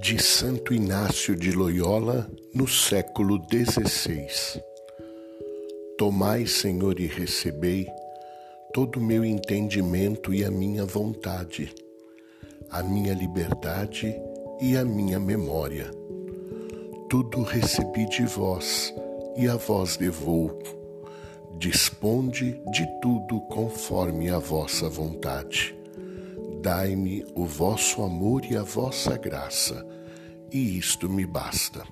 de Santo Inácio de Loyola no século XVI. Tomai, Senhor, e recebei todo o meu entendimento e a minha vontade, a minha liberdade e a minha memória. Tudo recebi de vós e a vós devolvo. Disponde de tudo conforme a vossa vontade Dai-me o vosso amor e a vossa graça, e isto me basta.